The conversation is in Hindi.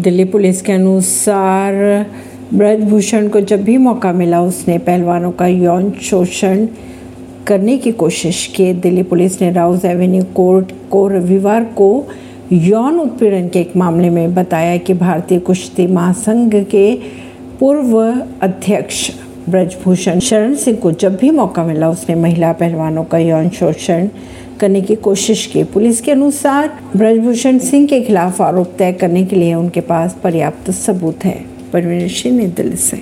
दिल्ली पुलिस के अनुसार, ब्रजभूषण को जब भी मौका मिला, उसने पहलवानों का यौन शोषण करने की कोशिश की। दिल्ली पुलिस ने राउज एवेन्यू कोर्ट को रविवार को यौन उत्पीड़न के एक मामले में बताया कि भारतीय कुश्ती महासंघ के पूर्व अध्यक्ष ब्रजभूषण शरण सिंह को जब भी मौका मिला, उसने महिला पहलवानों का यौन शोषण करने की कोशिश की। पुलिस के अनुसार, ब्रजभूषण सिंह के खिलाफ आरोप तय करने के लिए उनके पास पर्याप्त सबूत है। परवीन सिंह, नई दिल्ली से।